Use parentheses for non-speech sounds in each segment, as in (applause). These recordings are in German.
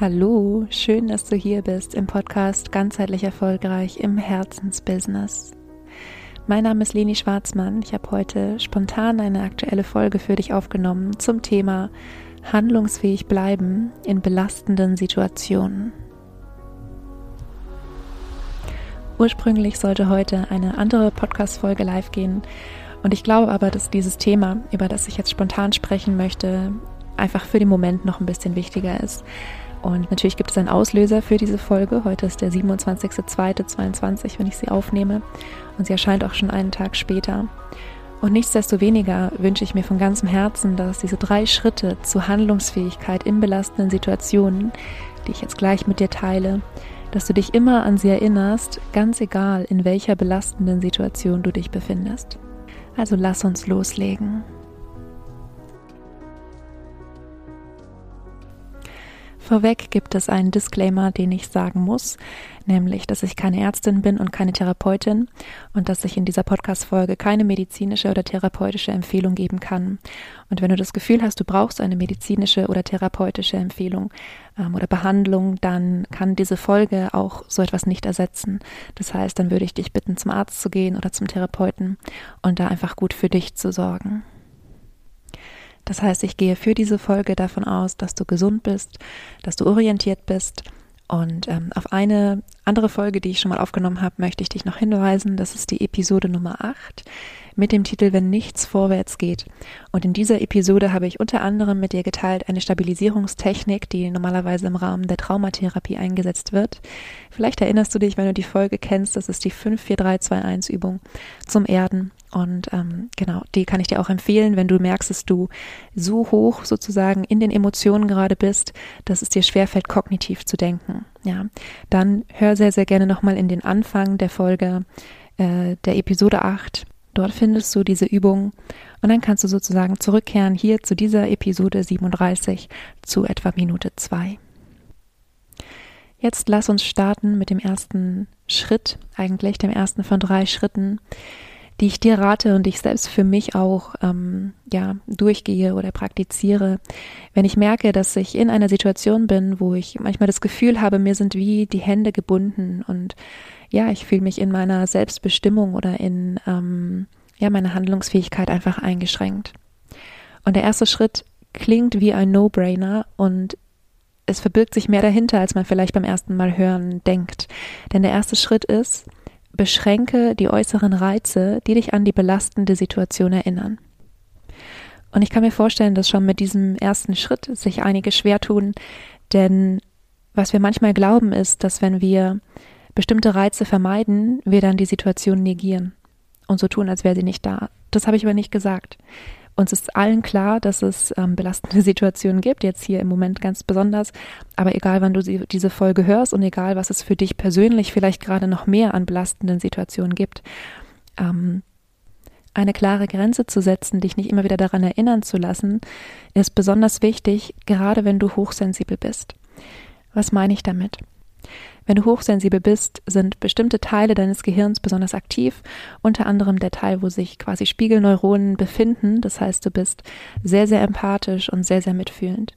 Hallo, schön, dass du hier bist im Podcast Ganzheitlich Erfolgreich im Herzensbusiness. Mein Name ist Leni Schwarzmann. Ich habe heute spontan eine aktuelle Folge für dich aufgenommen zum Thema handlungsfähig bleiben in belastenden Situationen. Ursprünglich sollte heute eine andere Podcast-Folge live gehen und ich glaube aber, dass dieses Thema, über das ich jetzt spontan sprechen möchte, einfach für den Moment noch ein bisschen wichtiger ist. Und natürlich gibt es einen Auslöser für diese Folge. Heute ist der 27.02.22, wenn ich sie aufnehme. Und sie erscheint auch schon einen Tag später. Und nichtsdestoweniger wünsche ich mir von ganzem Herzen, dass diese drei Schritte zur Handlungsfähigkeit in belastenden Situationen, die ich jetzt gleich mit dir teile, dass du dich immer an sie erinnerst, ganz egal in welcher belastenden Situation du dich befindest. Also lass uns loslegen. Vorweg gibt es einen Disclaimer, den ich sagen muss, nämlich, dass ich keine Ärztin bin und keine Therapeutin und dass ich in dieser Podcast-Folge keine medizinische oder therapeutische Empfehlung geben kann. Und wenn du das Gefühl hast, du brauchst eine medizinische oder therapeutische Empfehlung ähm, oder Behandlung, dann kann diese Folge auch so etwas nicht ersetzen. Das heißt, dann würde ich dich bitten, zum Arzt zu gehen oder zum Therapeuten und da einfach gut für dich zu sorgen. Das heißt, ich gehe für diese Folge davon aus, dass du gesund bist, dass du orientiert bist. Und ähm, auf eine andere Folge, die ich schon mal aufgenommen habe, möchte ich dich noch hinweisen. Das ist die Episode Nummer 8 mit dem Titel Wenn nichts vorwärts geht. Und in dieser Episode habe ich unter anderem mit dir geteilt eine Stabilisierungstechnik, die normalerweise im Rahmen der Traumatherapie eingesetzt wird. Vielleicht erinnerst du dich, wenn du die Folge kennst, das ist die 54321 Übung zum Erden. Und ähm, genau, die kann ich dir auch empfehlen, wenn du merkst, dass du so hoch sozusagen in den Emotionen gerade bist, dass es dir schwerfällt, kognitiv zu denken. Ja, dann hör sehr, sehr gerne nochmal in den Anfang der Folge äh, der Episode 8 Dort findest du diese Übung und dann kannst du sozusagen zurückkehren hier zu dieser Episode 37 zu etwa Minute 2. Jetzt lass uns starten mit dem ersten Schritt, eigentlich dem ersten von drei Schritten, die ich dir rate und ich selbst für mich auch ähm, ja durchgehe oder praktiziere, wenn ich merke, dass ich in einer Situation bin, wo ich manchmal das Gefühl habe, mir sind wie die Hände gebunden und ja, ich fühle mich in meiner Selbstbestimmung oder in ähm, ja, meiner Handlungsfähigkeit einfach eingeschränkt. Und der erste Schritt klingt wie ein No-Brainer und es verbirgt sich mehr dahinter, als man vielleicht beim ersten Mal hören denkt. Denn der erste Schritt ist, beschränke die äußeren Reize, die dich an die belastende Situation erinnern. Und ich kann mir vorstellen, dass schon mit diesem ersten Schritt sich einige schwer tun, denn was wir manchmal glauben ist, dass wenn wir bestimmte Reize vermeiden, wir dann die Situation negieren und so tun, als wäre sie nicht da. Das habe ich aber nicht gesagt. Uns ist allen klar, dass es ähm, belastende (laughs) Situationen gibt, jetzt hier im Moment ganz besonders. Aber egal, wann du sie, diese Folge hörst und egal, was es für dich persönlich vielleicht gerade noch mehr an belastenden Situationen gibt, ähm, eine klare Grenze zu setzen, dich nicht immer wieder daran erinnern zu lassen, ist besonders wichtig, gerade wenn du hochsensibel bist. Was meine ich damit? Wenn du hochsensibel bist, sind bestimmte Teile deines Gehirns besonders aktiv, unter anderem der Teil, wo sich quasi Spiegelneuronen befinden. Das heißt, du bist sehr, sehr empathisch und sehr, sehr mitfühlend.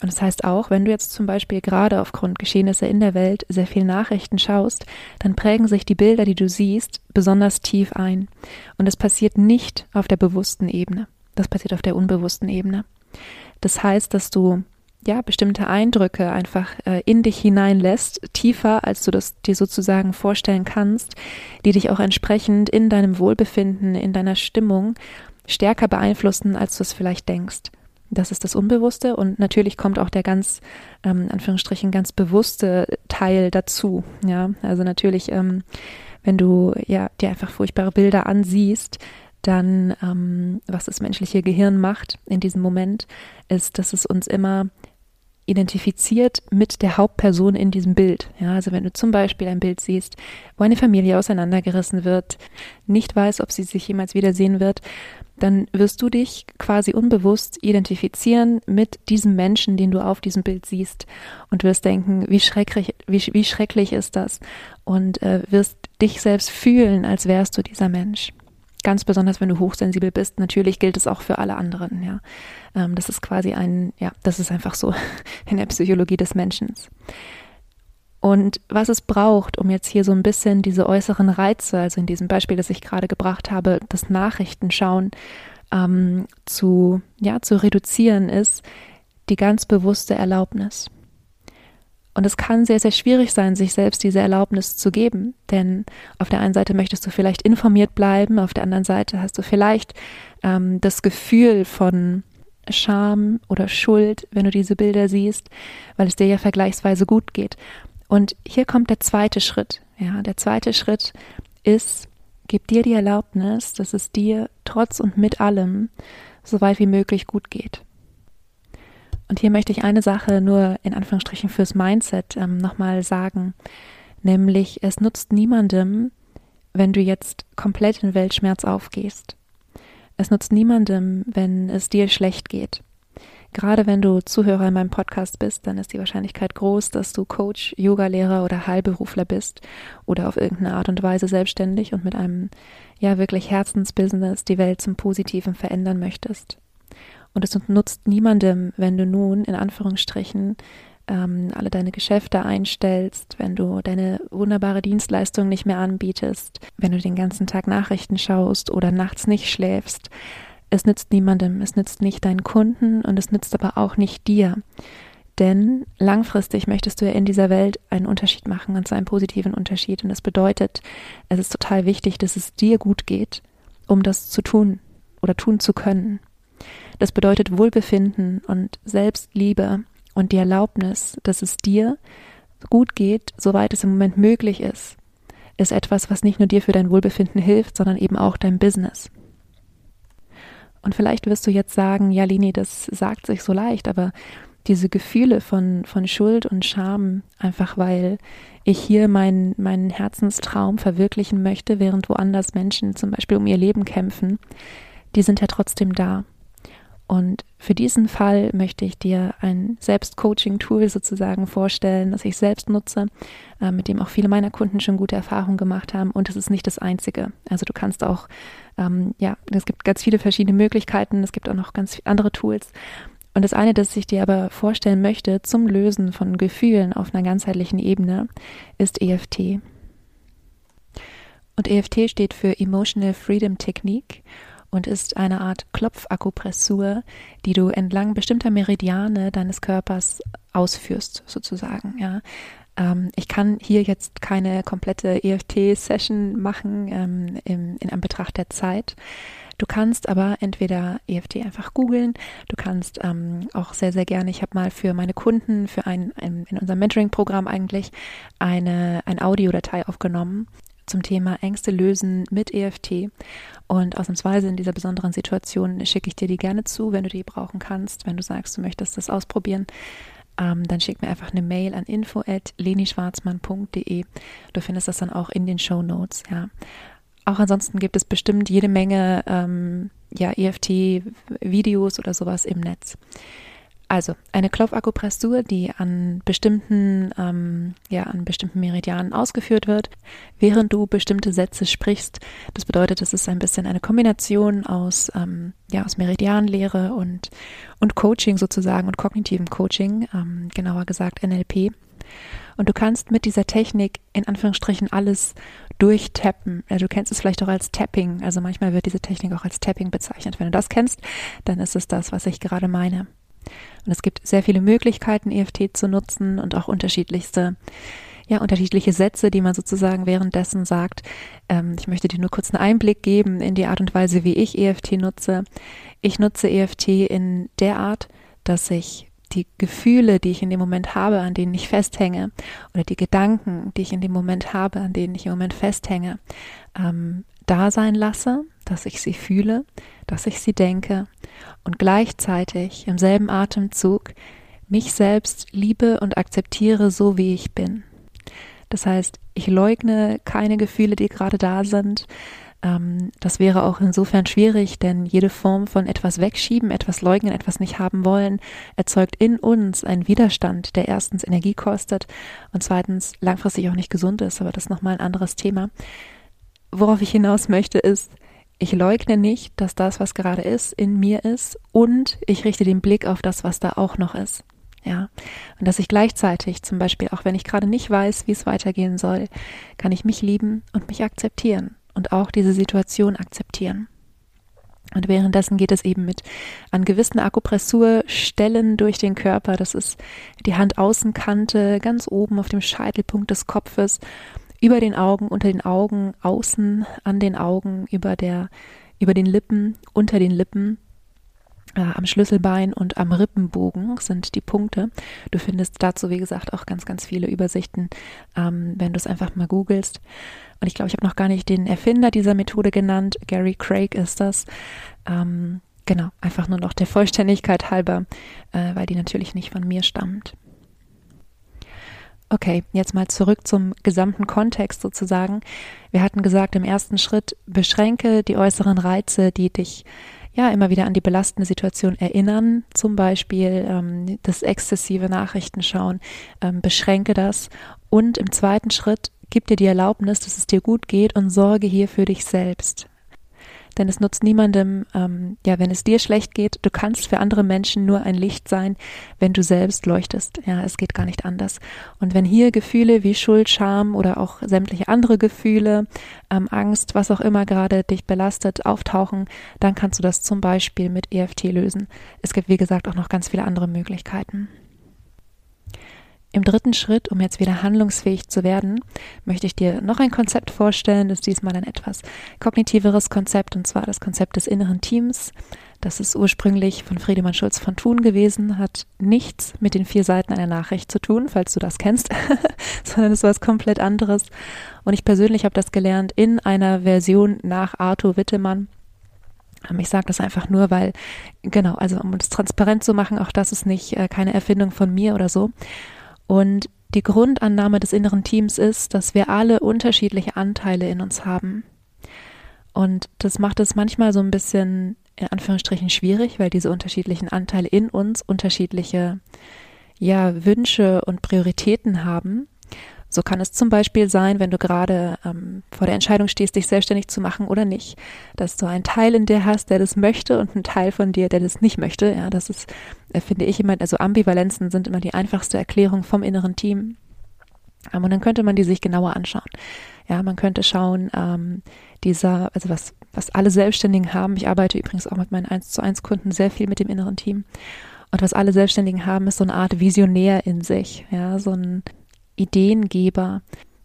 Und das heißt auch, wenn du jetzt zum Beispiel gerade aufgrund Geschehnisse in der Welt sehr viel Nachrichten schaust, dann prägen sich die Bilder, die du siehst, besonders tief ein. Und es passiert nicht auf der bewussten Ebene. Das passiert auf der unbewussten Ebene. Das heißt, dass du ja, bestimmte Eindrücke einfach äh, in dich hineinlässt, tiefer, als du das dir sozusagen vorstellen kannst, die dich auch entsprechend in deinem Wohlbefinden, in deiner Stimmung stärker beeinflussen, als du es vielleicht denkst. Das ist das Unbewusste und natürlich kommt auch der ganz, ähm, Anführungsstrichen, ganz bewusste Teil dazu. Ja, also natürlich, ähm, wenn du ja dir einfach furchtbare Bilder ansiehst, dann ähm, was das menschliche Gehirn macht in diesem Moment, ist, dass es uns immer identifiziert mit der Hauptperson in diesem Bild. Ja, also wenn du zum Beispiel ein Bild siehst, wo eine Familie auseinandergerissen wird, nicht weiß, ob sie sich jemals wiedersehen wird, dann wirst du dich quasi unbewusst identifizieren mit diesem Menschen, den du auf diesem Bild siehst und wirst denken, wie schrecklich, wie, wie schrecklich ist das und äh, wirst dich selbst fühlen, als wärst du dieser Mensch. Ganz besonders, wenn du hochsensibel bist. Natürlich gilt es auch für alle anderen, ja. Ähm, das ist quasi ein, ja, das ist einfach so (laughs) in der Psychologie des Menschen. Und was es braucht, um jetzt hier so ein bisschen diese äußeren Reize, also in diesem Beispiel, das ich gerade gebracht habe, das Nachrichtenschauen ähm, zu, ja, zu reduzieren, ist die ganz bewusste Erlaubnis. Und es kann sehr, sehr schwierig sein, sich selbst diese Erlaubnis zu geben. Denn auf der einen Seite möchtest du vielleicht informiert bleiben, auf der anderen Seite hast du vielleicht ähm, das Gefühl von Scham oder Schuld, wenn du diese Bilder siehst, weil es dir ja vergleichsweise gut geht. Und hier kommt der zweite Schritt. Ja, der zweite Schritt ist, gib dir die Erlaubnis, dass es dir trotz und mit allem so weit wie möglich gut geht. Und hier möchte ich eine Sache nur in Anführungsstrichen fürs Mindset ähm, nochmal sagen, nämlich es nutzt niemandem, wenn du jetzt komplett in Weltschmerz aufgehst. Es nutzt niemandem, wenn es dir schlecht geht. Gerade wenn du Zuhörer in meinem Podcast bist, dann ist die Wahrscheinlichkeit groß, dass du Coach, Yogalehrer oder Heilberufler bist oder auf irgendeine Art und Weise selbstständig und mit einem ja wirklich Herzensbusiness die Welt zum Positiven verändern möchtest. Und es nutzt niemandem, wenn du nun in Anführungsstrichen ähm, alle deine Geschäfte einstellst, wenn du deine wunderbare Dienstleistung nicht mehr anbietest, wenn du den ganzen Tag Nachrichten schaust oder nachts nicht schläfst, es nützt niemandem, es nützt nicht deinen Kunden und es nützt aber auch nicht dir. Denn langfristig möchtest du ja in dieser Welt einen Unterschied machen und zwar einen positiven Unterschied. Und das bedeutet, es ist total wichtig, dass es dir gut geht, um das zu tun oder tun zu können. Das bedeutet Wohlbefinden und Selbstliebe und die Erlaubnis, dass es dir gut geht, soweit es im Moment möglich ist, ist etwas, was nicht nur dir für dein Wohlbefinden hilft, sondern eben auch dein Business. Und vielleicht wirst du jetzt sagen, ja, Lini, das sagt sich so leicht, aber diese Gefühle von, von Schuld und Scham, einfach weil ich hier meinen, meinen Herzenstraum verwirklichen möchte, während woanders Menschen zum Beispiel um ihr Leben kämpfen, die sind ja trotzdem da. Und für diesen Fall möchte ich dir ein Selbstcoaching-Tool sozusagen vorstellen, das ich selbst nutze, äh, mit dem auch viele meiner Kunden schon gute Erfahrungen gemacht haben. Und es ist nicht das einzige. Also du kannst auch, ähm, ja, es gibt ganz viele verschiedene Möglichkeiten. Es gibt auch noch ganz andere Tools. Und das eine, das ich dir aber vorstellen möchte zum Lösen von Gefühlen auf einer ganzheitlichen Ebene, ist EFT. Und EFT steht für Emotional Freedom Technique und ist eine Art Klopfakupressur, die du entlang bestimmter Meridiane deines Körpers ausführst, sozusagen. Ja. Ähm, ich kann hier jetzt keine komplette EFT-Session machen ähm, im, in Anbetracht der Zeit. Du kannst aber entweder EFT einfach googeln, du kannst ähm, auch sehr, sehr gerne, ich habe mal für meine Kunden, für ein, ein in unserem Mentoring-Programm eigentlich eine, ein Audiodatei aufgenommen zum Thema Ängste lösen mit EFT. Und ausnahmsweise in dieser besonderen Situation schicke ich dir die gerne zu, wenn du die brauchen kannst. Wenn du sagst, du möchtest das ausprobieren, ähm, dann schick mir einfach eine Mail an info@lenischwarzmann.de. Du findest das dann auch in den Show Notes. Ja. Auch ansonsten gibt es bestimmt jede Menge ähm, ja, EFT-Videos oder sowas im Netz. Also eine Klopfakupressur, die an bestimmten, ähm, ja, an bestimmten Meridianen ausgeführt wird, während du bestimmte Sätze sprichst. Das bedeutet, es ist ein bisschen eine Kombination aus, ähm, ja, aus Meridianlehre und, und Coaching sozusagen und kognitiven Coaching, ähm, genauer gesagt NLP. Und du kannst mit dieser Technik in Anführungsstrichen alles durchtappen. Ja, du kennst es vielleicht auch als Tapping. Also manchmal wird diese Technik auch als Tapping bezeichnet. Wenn du das kennst, dann ist es das, was ich gerade meine. Und es gibt sehr viele Möglichkeiten, EFT zu nutzen und auch unterschiedlichste, ja, unterschiedliche Sätze, die man sozusagen währenddessen sagt. Ähm, ich möchte dir nur kurz einen Einblick geben in die Art und Weise, wie ich EFT nutze. Ich nutze EFT in der Art, dass ich die Gefühle, die ich in dem Moment habe, an denen ich festhänge, oder die Gedanken, die ich in dem Moment habe, an denen ich im Moment festhänge, ähm, da sein lasse, dass ich sie fühle, dass ich sie denke und gleichzeitig im selben Atemzug mich selbst liebe und akzeptiere, so wie ich bin. Das heißt, ich leugne keine Gefühle, die gerade da sind. Ähm, das wäre auch insofern schwierig, denn jede Form von etwas wegschieben, etwas leugnen, etwas nicht haben wollen, erzeugt in uns einen Widerstand, der erstens Energie kostet und zweitens langfristig auch nicht gesund ist, aber das ist nochmal ein anderes Thema. Worauf ich hinaus möchte, ist, ich leugne nicht, dass das, was gerade ist, in mir ist und ich richte den Blick auf das, was da auch noch ist. Ja, und dass ich gleichzeitig zum Beispiel, auch wenn ich gerade nicht weiß, wie es weitergehen soll, kann ich mich lieben und mich akzeptieren und auch diese Situation akzeptieren. Und währenddessen geht es eben mit an gewissen Akupressurstellen durch den Körper. Das ist die Handaußenkante ganz oben auf dem Scheitelpunkt des Kopfes, über den Augen, unter den Augen, außen an den Augen, über der, über den Lippen, unter den Lippen äh, am Schlüsselbein und am Rippenbogen sind die Punkte. Du findest dazu, wie gesagt, auch ganz, ganz viele Übersichten, ähm, wenn du es einfach mal googelst. Und ich glaube, ich habe noch gar nicht den Erfinder dieser Methode genannt. Gary Craig ist das. Ähm, genau, einfach nur noch der Vollständigkeit halber, äh, weil die natürlich nicht von mir stammt. Okay, jetzt mal zurück zum gesamten Kontext sozusagen. Wir hatten gesagt, im ersten Schritt beschränke die äußeren Reize, die dich ja immer wieder an die belastende Situation erinnern, zum Beispiel ähm, das exzessive Nachrichtenschauen, ähm, beschränke das und im zweiten Schritt gib dir die Erlaubnis, dass es dir gut geht und sorge hier für dich selbst. Denn es nutzt niemandem, ähm, ja, wenn es dir schlecht geht, du kannst für andere Menschen nur ein Licht sein, wenn du selbst leuchtest. Ja, es geht gar nicht anders. Und wenn hier Gefühle wie Schuld, Scham oder auch sämtliche andere Gefühle, ähm, Angst, was auch immer gerade dich belastet, auftauchen, dann kannst du das zum Beispiel mit EFT lösen. Es gibt, wie gesagt, auch noch ganz viele andere Möglichkeiten. Im dritten Schritt, um jetzt wieder handlungsfähig zu werden, möchte ich dir noch ein Konzept vorstellen, das ist diesmal ein etwas kognitiveres Konzept, und zwar das Konzept des inneren Teams. Das ist ursprünglich von Friedemann Schulz von Thun gewesen, hat nichts mit den vier Seiten einer Nachricht zu tun, falls du das kennst, (laughs) sondern es ist was komplett anderes. Und ich persönlich habe das gelernt in einer Version nach Arthur Wittemann. Ich sage das einfach nur, weil, genau, also um es transparent zu machen, auch das ist nicht äh, keine Erfindung von mir oder so. Und die Grundannahme des inneren Teams ist, dass wir alle unterschiedliche Anteile in uns haben. Und das macht es manchmal so ein bisschen in Anführungsstrichen schwierig, weil diese unterschiedlichen Anteile in uns unterschiedliche ja, Wünsche und Prioritäten haben. So kann es zum Beispiel sein, wenn du gerade ähm, vor der Entscheidung stehst, dich selbstständig zu machen oder nicht, dass du einen Teil in dir hast, der das möchte und einen Teil von dir, der das nicht möchte. Ja, das ist, äh, finde ich immer, also Ambivalenzen sind immer die einfachste Erklärung vom inneren Team. Ähm, und dann könnte man die sich genauer anschauen. Ja, man könnte schauen, ähm, dieser, also was, was alle Selbstständigen haben. Ich arbeite übrigens auch mit meinen 1 zu 1 Kunden sehr viel mit dem inneren Team. Und was alle Selbstständigen haben, ist so eine Art Visionär in sich, ja, so ein Ideengeber,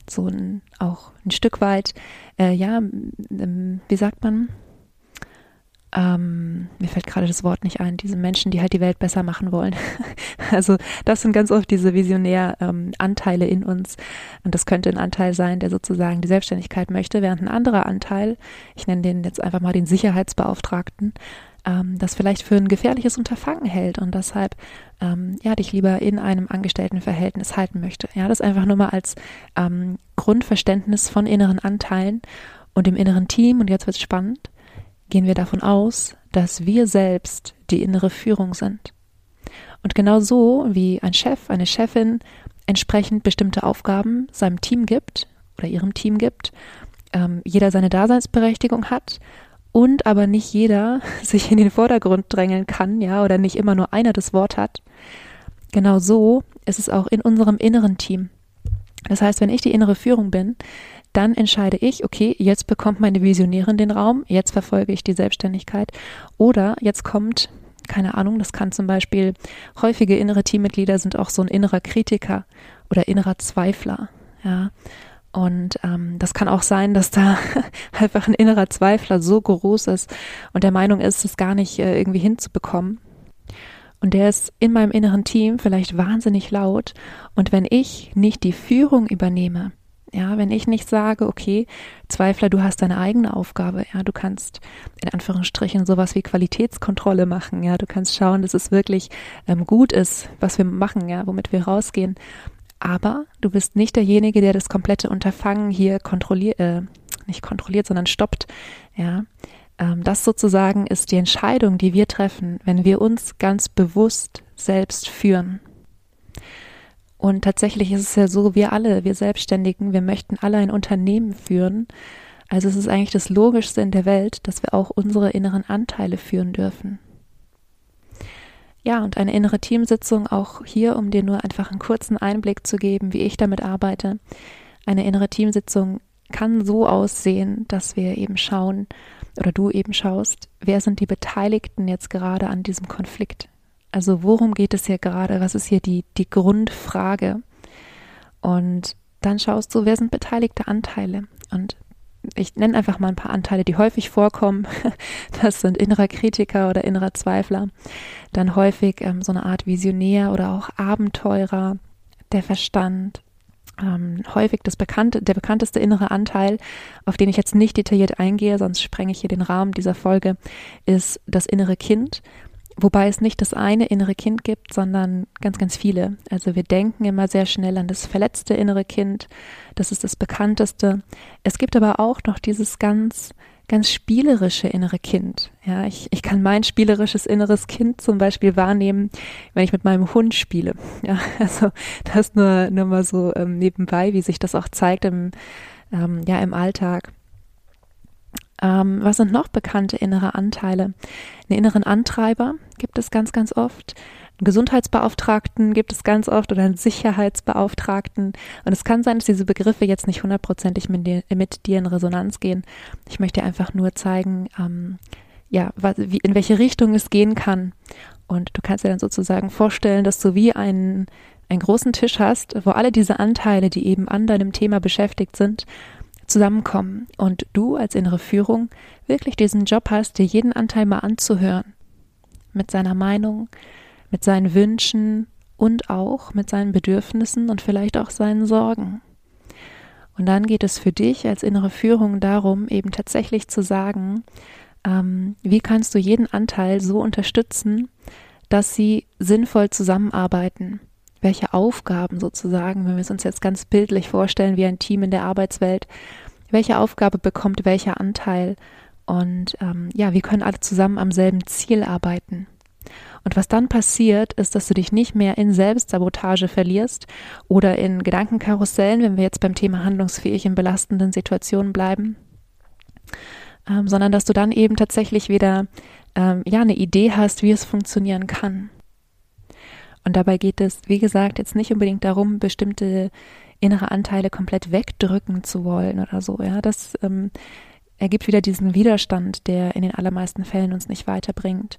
so ein, auch ein Stück weit, äh, ja, ähm, wie sagt man? Ähm, mir fällt gerade das Wort nicht ein, diese Menschen, die halt die Welt besser machen wollen. (laughs) also das sind ganz oft diese Visionär-Anteile ähm, in uns. Und das könnte ein Anteil sein, der sozusagen die Selbstständigkeit möchte, während ein anderer Anteil, ich nenne den jetzt einfach mal den Sicherheitsbeauftragten, ähm, das vielleicht für ein gefährliches Unterfangen hält und deshalb ähm, ja dich lieber in einem Angestelltenverhältnis halten möchte. Ja, das einfach nur mal als ähm, Grundverständnis von inneren Anteilen und im inneren Team. Und jetzt wird's spannend. Gehen wir davon aus, dass wir selbst die innere Führung sind. Und genau so wie ein Chef, eine Chefin entsprechend bestimmte Aufgaben seinem Team gibt oder ihrem Team gibt, ähm, jeder seine Daseinsberechtigung hat und aber nicht jeder (laughs) sich in den Vordergrund drängeln kann, ja, oder nicht immer nur einer das Wort hat. Genau so ist es auch in unserem inneren Team. Das heißt, wenn ich die innere Führung bin, dann entscheide ich, okay, jetzt bekommt meine Visionärin den Raum, jetzt verfolge ich die Selbstständigkeit oder jetzt kommt, keine Ahnung, das kann zum Beispiel häufige innere Teammitglieder sind auch so ein innerer Kritiker oder innerer Zweifler, ja. Und ähm, das kann auch sein, dass da (laughs) einfach ein innerer Zweifler so groß ist und der Meinung ist, es gar nicht äh, irgendwie hinzubekommen. Und der ist in meinem inneren Team vielleicht wahnsinnig laut. Und wenn ich nicht die Führung übernehme, ja, wenn ich nicht sage, okay, Zweifler, du hast deine eigene Aufgabe, ja, du kannst in Anführungsstrichen sowas wie Qualitätskontrolle machen, ja, du kannst schauen, dass es wirklich ähm, gut ist, was wir machen, ja, womit wir rausgehen aber du bist nicht derjenige, der das komplette Unterfangen hier kontrolliert, äh, nicht kontrolliert, sondern stoppt. Ja, ähm, das sozusagen ist die Entscheidung, die wir treffen, wenn wir uns ganz bewusst selbst führen. Und tatsächlich ist es ja so, wir alle, wir Selbstständigen, wir möchten alle ein Unternehmen führen, Also es ist eigentlich das Logischste in der Welt, dass wir auch unsere inneren Anteile führen dürfen. Ja, und eine innere Teamsitzung auch hier, um dir nur einfach einen kurzen Einblick zu geben, wie ich damit arbeite. Eine innere Teamsitzung kann so aussehen, dass wir eben schauen oder du eben schaust, wer sind die Beteiligten jetzt gerade an diesem Konflikt? Also worum geht es hier gerade? Was ist hier die, die Grundfrage? Und dann schaust du, wer sind beteiligte Anteile? Und ich nenne einfach mal ein paar Anteile, die häufig vorkommen. (laughs) Das sind innerer Kritiker oder innerer Zweifler. Dann häufig ähm, so eine Art Visionär oder auch Abenteurer, der Verstand. Ähm, häufig das bekannte, der bekannteste innere Anteil, auf den ich jetzt nicht detailliert eingehe, sonst sprenge ich hier den Rahmen dieser Folge, ist das innere Kind. Wobei es nicht das eine innere Kind gibt, sondern ganz, ganz viele. Also wir denken immer sehr schnell an das verletzte innere Kind. Das ist das bekannteste. Es gibt aber auch noch dieses ganz, ganz spielerische innere Kind. Ja, ich, ich kann mein spielerisches inneres Kind zum Beispiel wahrnehmen, wenn ich mit meinem Hund spiele. Ja, (laughs) also das nur, nur mal so ähm, nebenbei, wie sich das auch zeigt im, ähm, ja, im Alltag. Ähm, was sind noch bekannte innere Anteile? Einen inneren Antreiber gibt es ganz, ganz oft. Einen Gesundheitsbeauftragten gibt es ganz oft oder einen Sicherheitsbeauftragten. Und es kann sein, dass diese Begriffe jetzt nicht hundertprozentig mit dir, mit dir in Resonanz gehen. Ich möchte einfach nur zeigen, ähm, ja, was, wie, in welche Richtung es gehen kann. Und du kannst dir dann sozusagen vorstellen, dass du wie einen, einen großen Tisch hast, wo alle diese Anteile, die eben an deinem Thema beschäftigt sind, zusammenkommen und du als innere Führung wirklich diesen Job hast, dir jeden Anteil mal anzuhören. Mit seiner Meinung, mit seinen Wünschen und auch mit seinen Bedürfnissen und vielleicht auch seinen Sorgen. Und dann geht es für dich als innere Führung darum, eben tatsächlich zu sagen, ähm, wie kannst du jeden Anteil so unterstützen, dass sie sinnvoll zusammenarbeiten welche Aufgaben sozusagen, wenn wir es uns jetzt ganz bildlich vorstellen, wie ein Team in der Arbeitswelt, welche Aufgabe bekommt welcher Anteil und ähm, ja, wir können alle zusammen am selben Ziel arbeiten. Und was dann passiert, ist, dass du dich nicht mehr in Selbstsabotage verlierst oder in Gedankenkarussellen, wenn wir jetzt beim Thema handlungsfähig in belastenden Situationen bleiben, ähm, sondern dass du dann eben tatsächlich wieder ähm, ja eine Idee hast, wie es funktionieren kann. Und dabei geht es, wie gesagt, jetzt nicht unbedingt darum, bestimmte innere Anteile komplett wegdrücken zu wollen oder so. Ja, das ähm, ergibt wieder diesen Widerstand, der in den allermeisten Fällen uns nicht weiterbringt,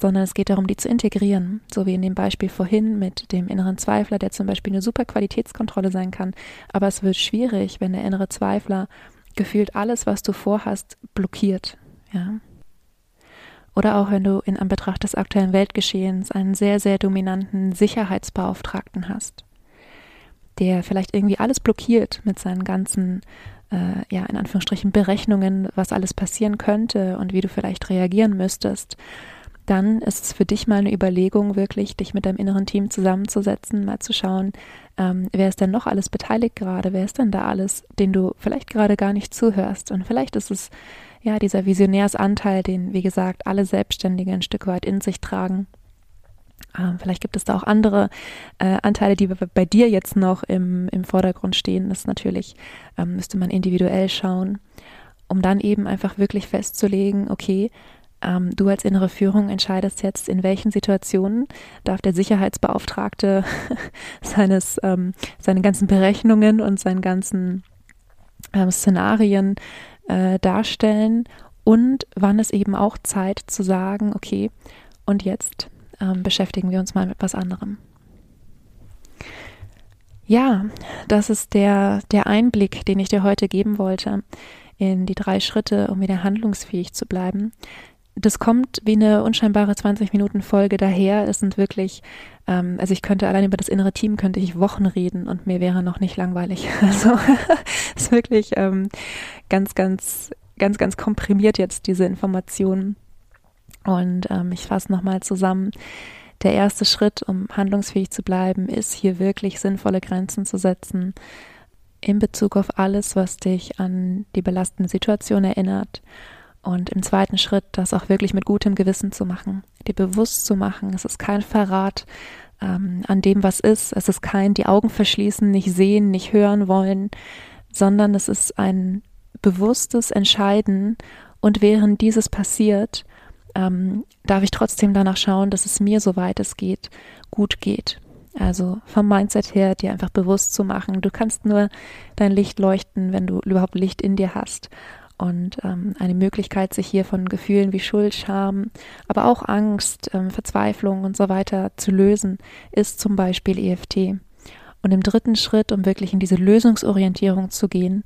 sondern es geht darum, die zu integrieren, so wie in dem Beispiel vorhin mit dem inneren Zweifler, der zum Beispiel eine super Qualitätskontrolle sein kann. Aber es wird schwierig, wenn der innere Zweifler gefühlt alles, was du vorhast, blockiert. Ja. Oder auch wenn du in Anbetracht des aktuellen Weltgeschehens einen sehr, sehr dominanten Sicherheitsbeauftragten hast, der vielleicht irgendwie alles blockiert mit seinen ganzen, äh, ja, in Anführungsstrichen Berechnungen, was alles passieren könnte und wie du vielleicht reagieren müsstest, dann ist es für dich mal eine Überlegung, wirklich dich mit deinem inneren Team zusammenzusetzen, mal zu schauen, ähm, wer ist denn noch alles beteiligt gerade, wer ist denn da alles, den du vielleicht gerade gar nicht zuhörst. Und vielleicht ist es ja, dieser Visionärsanteil, den, wie gesagt, alle Selbstständige ein Stück weit in sich tragen. Ähm, vielleicht gibt es da auch andere äh, Anteile, die bei dir jetzt noch im, im Vordergrund stehen. Das natürlich ähm, müsste man individuell schauen, um dann eben einfach wirklich festzulegen, okay, ähm, du als innere Führung entscheidest jetzt, in welchen Situationen darf der Sicherheitsbeauftragte (laughs) seines, ähm, seine ganzen Berechnungen und seinen ganzen ähm, Szenarien äh, darstellen und wann ist eben auch Zeit zu sagen, okay, und jetzt ähm, beschäftigen wir uns mal mit was anderem. Ja, das ist der, der Einblick, den ich dir heute geben wollte in die drei Schritte, um wieder handlungsfähig zu bleiben das kommt wie eine unscheinbare 20-Minuten-Folge daher. Es sind wirklich, ähm, also ich könnte allein über das innere Team könnte ich Wochen reden und mir wäre noch nicht langweilig. (laughs) Also es ist wirklich ähm, ganz, ganz, ganz, ganz komprimiert jetzt diese Informationen. Und ähm, ich fasse nochmal zusammen. Der erste Schritt, um handlungsfähig zu bleiben, ist hier wirklich sinnvolle Grenzen zu setzen in Bezug auf alles, was dich an die belastende Situation erinnert und im zweiten Schritt, das auch wirklich mit gutem Gewissen zu machen, dir bewusst zu machen, es ist kein Verrat ähm, an dem, was ist, es ist kein die Augen verschließen, nicht sehen, nicht hören wollen, sondern es ist ein bewusstes Entscheiden und während dieses passiert, ähm, darf ich trotzdem danach schauen, dass es mir, soweit es geht, gut geht. Also vom Mindset her, dir einfach bewusst zu machen, du kannst nur dein Licht leuchten, wenn du überhaupt Licht in dir hast. Und ähm, eine Möglichkeit, sich hier von Gefühlen wie Schuld, Scham, aber auch Angst, ähm, Verzweiflung und so weiter zu lösen, ist zum Beispiel EFT. Und im dritten Schritt, um wirklich in diese Lösungsorientierung zu gehen,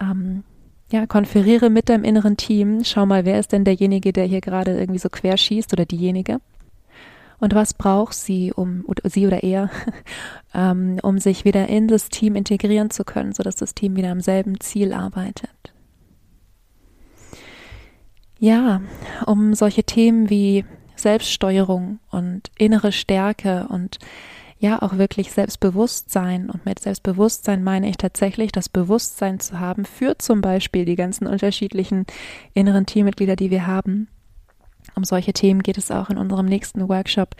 ähm, ja, konferiere mit deinem inneren Team, schau mal, wer ist denn derjenige, der hier gerade irgendwie so quer schießt oder diejenige. Und was braucht sie, um sie oder er, (laughs) ähm, um sich wieder in das Team integrieren zu können, sodass das Team wieder am selben Ziel arbeitet. Ja, um solche Themen wie Selbststeuerung und innere Stärke und ja auch wirklich Selbstbewusstsein. Und mit Selbstbewusstsein meine ich tatsächlich das Bewusstsein zu haben für zum Beispiel die ganzen unterschiedlichen inneren Teammitglieder, die wir haben. Um solche Themen geht es auch in unserem nächsten Workshop,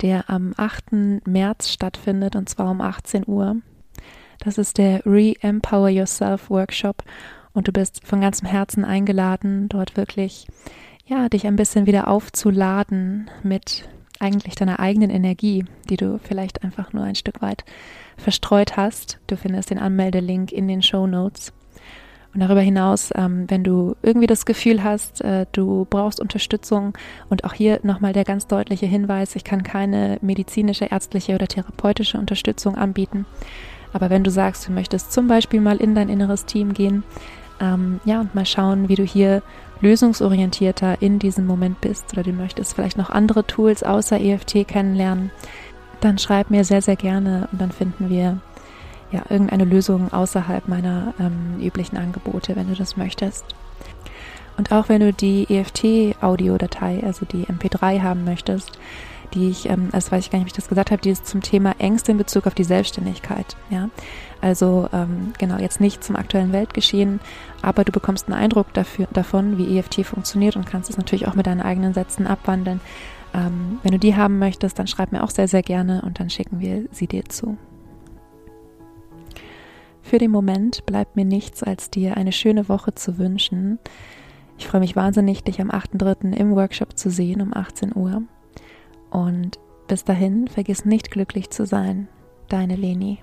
der am 8. März stattfindet und zwar um 18 Uhr. Das ist der Re-Empower Yourself Workshop und du bist von ganzem Herzen eingeladen, dort wirklich ja, dich ein bisschen wieder aufzuladen mit eigentlich deiner eigenen Energie, die du vielleicht einfach nur ein Stück weit verstreut hast. Du findest den Anmeldelink in den Show Notes. Und darüber hinaus, ähm, wenn du irgendwie das Gefühl hast, äh, du brauchst Unterstützung und auch hier nochmal der ganz deutliche Hinweis, ich kann keine medizinische, ärztliche oder therapeutische Unterstützung anbieten. Aber wenn du sagst, du möchtest zum Beispiel mal in dein inneres Team gehen, ähm, ja, und mal schauen, wie du hier lösungsorientierter in diesem Moment bist oder du möchtest vielleicht noch andere Tools außer EFT kennenlernen, dann schreib mir sehr, sehr gerne und dann finden wir ja irgendeine Lösung außerhalb meiner ähm, üblichen Angebote, wenn du das möchtest. Und auch wenn du die EFT-Audiodatei, also die MP3 haben möchtest, die ich, ähm, also weiß ich gar nicht, ob ich das gesagt habe, die ist zum Thema Ängste in Bezug auf die Selbstständigkeit. Ja, also ähm, genau jetzt nicht zum aktuellen Weltgeschehen, aber du bekommst einen Eindruck dafür, davon, wie EFT funktioniert und kannst es natürlich auch mit deinen eigenen Sätzen abwandeln. Ähm, wenn du die haben möchtest, dann schreib mir auch sehr, sehr gerne und dann schicken wir sie dir zu. Für den Moment bleibt mir nichts, als dir eine schöne Woche zu wünschen. Ich freue mich wahnsinnig, dich am 8.3. im Workshop zu sehen um 18 Uhr. Und bis dahin, vergiss nicht glücklich zu sein. Deine Leni.